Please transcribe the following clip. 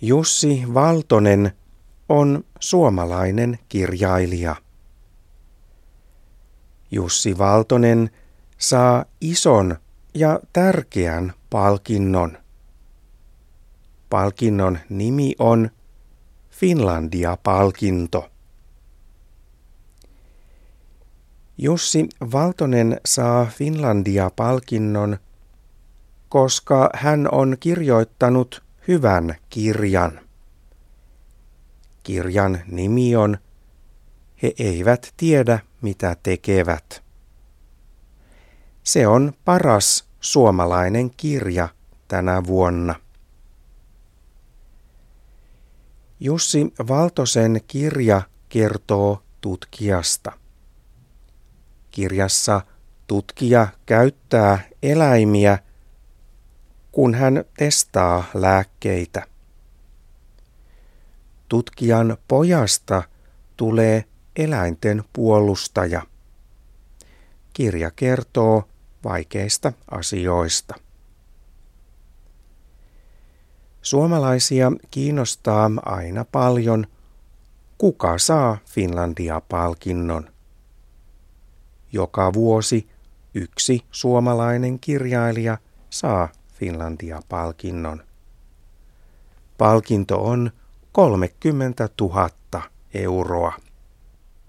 Jussi Valtonen on suomalainen kirjailija. Jussi Valtonen saa ison ja tärkeän palkinnon. Palkinnon nimi on Finlandia-palkinto. Jussi Valtonen saa Finlandia-palkinnon, koska hän on kirjoittanut hyvän kirjan. Kirjan nimi on He eivät tiedä, mitä tekevät. Se on paras suomalainen kirja tänä vuonna. Jussi Valtosen kirja kertoo tutkijasta. Kirjassa tutkija käyttää eläimiä, kun hän testaa lääkkeitä. Tutkijan pojasta tulee eläinten puolustaja. Kirja kertoo vaikeista asioista. Suomalaisia kiinnostaa aina paljon, kuka saa Finlandia-palkinnon. Joka vuosi yksi suomalainen kirjailija saa Finlandia-palkinnon. Palkinto on 30 000 euroa.